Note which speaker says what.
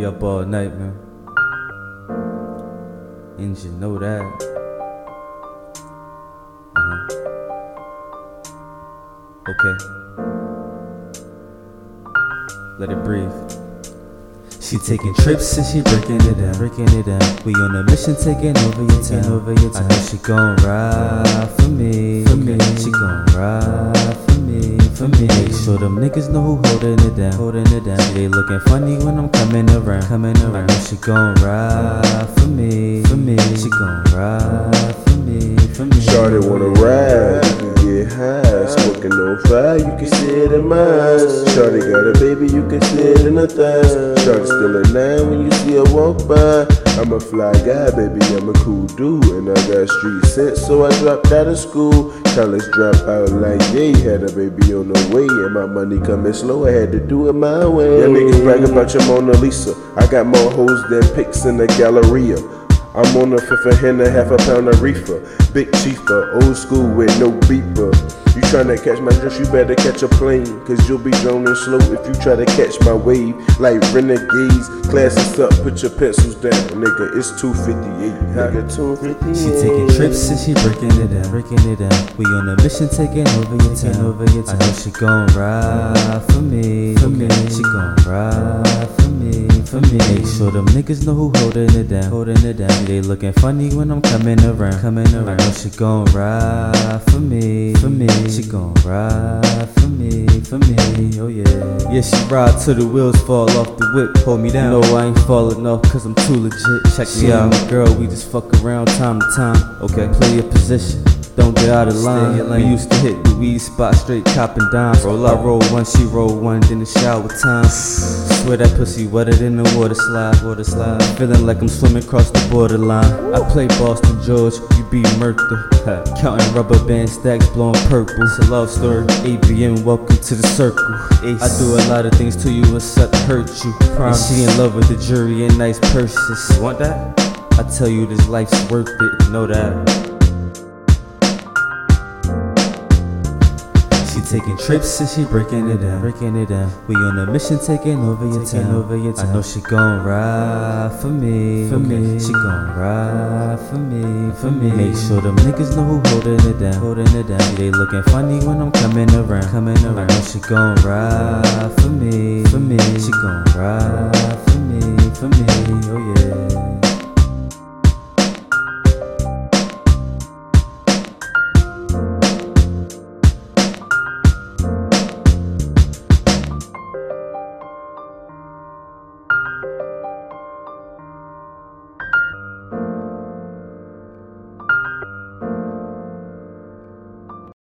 Speaker 1: Up all night, man. And you know that. Uh-huh. Okay. Let it breathe. She taking trips and she breaking it down, breaking it down. We on a mission taking over your town, over your town. I know she gon' ride for me, for me. She gon' ride for me, for sure them niggas know who holding it down, holding it down. They looking funny when I'm coming around, coming around. She gon' ride for me, for me. She gon' ride for me, for me.
Speaker 2: Shorty wanna ride, Smoking on fire, you can sit in mine. Shorty got a baby, you can sit in her thighs. Shorty still a nine when you see her walk by. I'm a fly guy, baby, I'm a cool dude. And I got street sense, so I dropped out of school. College dropout like yay, had a baby on the way. And my money coming slow, I had to do it my way. Y'all niggas brag about your Mona Lisa. I got more hoes than pics in the Galleria. I'm on a fifth of Henny, half a pound of reefer. Big cheaper, old school with no beeper. You tryna catch my drift, you better catch a plane. Cause you'll be droning slow if you try to catch my wave. Like renegades, classes up, put your pencils down, nigga. It's 258, nigga, 258.
Speaker 1: She taking trips and she breaking it down, breaking it down. We on a mission taking over your town, over your town. I know she gon' ride for me, for me. She gon' ride for me. Make sure them niggas know who holding it down, holding it down. They looking funny when I'm coming around, coming around. I know she gon' ride for me, for me. She gon' ride for me, for me. Oh yeah. Yeah, she ride till the wheels fall off the whip, hold me down. No, I ain't falling off cause I'm too legit. Check me out, girl. We just fuck around time to time. Okay, play your position. Don't get out of line. We used to hit the weed spot straight copping dimes. Roll I roll one, she roll one, then the shower time. Swear that pussy wetter than the water slide, water slide. Feeling like I'm swimming across the borderline. I play Boston George, you be Mirtha. Counting rubber band stacks, blowing purple. It's a love story. ABM, welcome to the circle. I do a lot of things to you except hurt you. Promise. She in love with the jury and nice purses. You want that? I tell you this life's worth it, know that. She taking trips and she breaking it down, breaking it down. We on a mission taking over your taking town, over your town. I know she gon' ride for me, for me. She gon' ride for me, for me. Make sure them niggas know who holding it down, holding it down. They looking funny when I'm coming around, coming around. I know she gon' ride for me, for me. She gon' ride